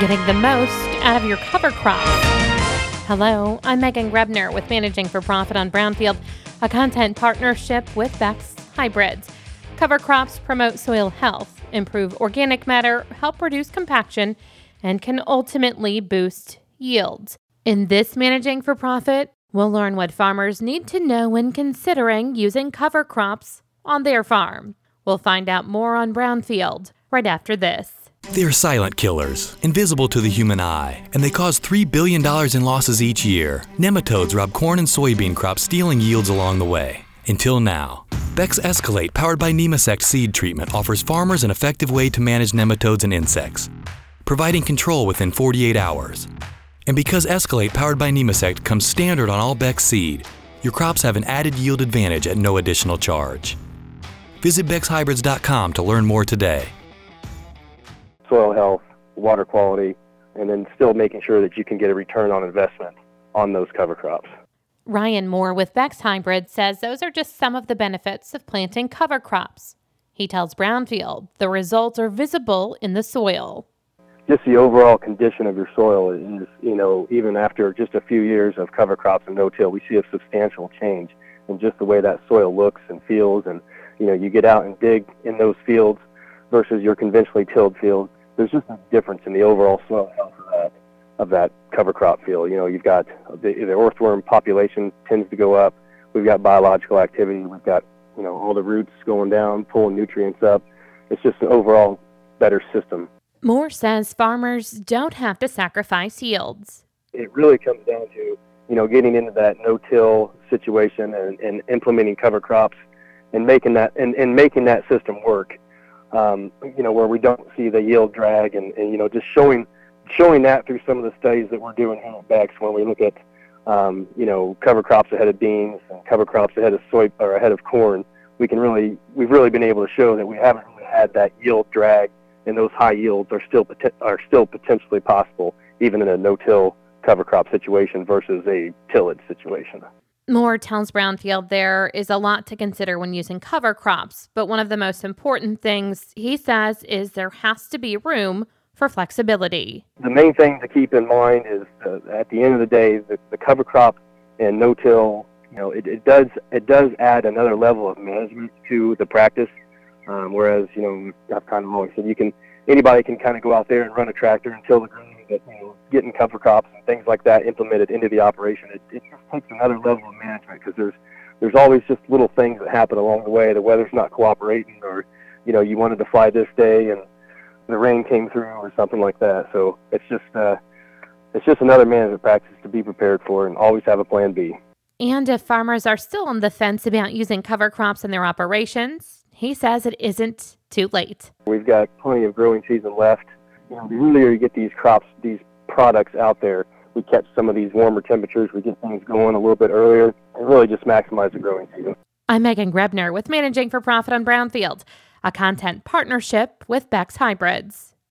getting the most out of your cover crops. Hello, I'm Megan Grebner with Managing for Profit on Brownfield, a content partnership with Beck's Hybrids. Cover crops promote soil health, improve organic matter, help reduce compaction, and can ultimately boost yields. In this Managing for Profit, we'll learn what farmers need to know when considering using cover crops on their farm. We'll find out more on Brownfield right after this. They're silent killers, invisible to the human eye, and they cause $3 billion in losses each year. Nematodes rob corn and soybean crops, stealing yields along the way. Until now. Beck's Escalate, powered by Nemasect seed treatment, offers farmers an effective way to manage nematodes and insects, providing control within 48 hours. And because Escalate, powered by Nemasect, comes standard on all Beck's seed, your crops have an added yield advantage at no additional charge. Visit BecksHybrids.com to learn more today soil health, water quality, and then still making sure that you can get a return on investment on those cover crops. Ryan Moore with Beck's Hybrid says those are just some of the benefits of planting cover crops. He tells Brownfield the results are visible in the soil. Just the overall condition of your soil is, you know, even after just a few years of cover crops and no-till, we see a substantial change in just the way that soil looks and feels. And, you know, you get out and dig in those fields versus your conventionally tilled fields there's just a difference in the overall soil health of that, of that cover crop field. You know, you've got the, the earthworm population tends to go up. We've got biological activity. We've got you know all the roots going down, pulling nutrients up. It's just an overall better system. Moore says farmers don't have to sacrifice yields. It really comes down to you know getting into that no-till situation and, and implementing cover crops and making that and, and making that system work um, you know, where we don't see the yield drag and, and, you know, just showing showing that through some of the studies that we're doing here at Beck's when we look at, um, you know, cover crops ahead of beans and cover crops ahead of soy or ahead of corn, we can really, we've really been able to show that we haven't really had that yield drag and those high yields are still, are still potentially possible even in a no-till cover crop situation versus a tillage situation. Moore tells Brownfield there is a lot to consider when using cover crops, but one of the most important things he says is there has to be room for flexibility. The main thing to keep in mind is uh, at the end of the day, the, the cover crop and no-till, you know, it, it, does it does add another level of management to the practice. Um, whereas, you know, I've kind of always said you can anybody can kind of go out there and run a tractor and till the ground that you know, getting cover crops and things like that implemented into the operation, it, it just takes another level of management because there's there's always just little things that happen along the way. The weather's not cooperating, or you know, you wanted to fly this day and the rain came through, or something like that. So it's just uh, it's just another management practice to be prepared for, and always have a plan B. And if farmers are still on the fence about using cover crops in their operations, he says it isn't too late. We've got plenty of growing season left you know, the earlier you get these crops, these products out there, we catch some of these warmer temperatures, we get things going a little bit earlier, and really just maximize the growing season. I'm Megan Grebner with Managing for Profit on Brownfield, a content partnership with Beck's Hybrids.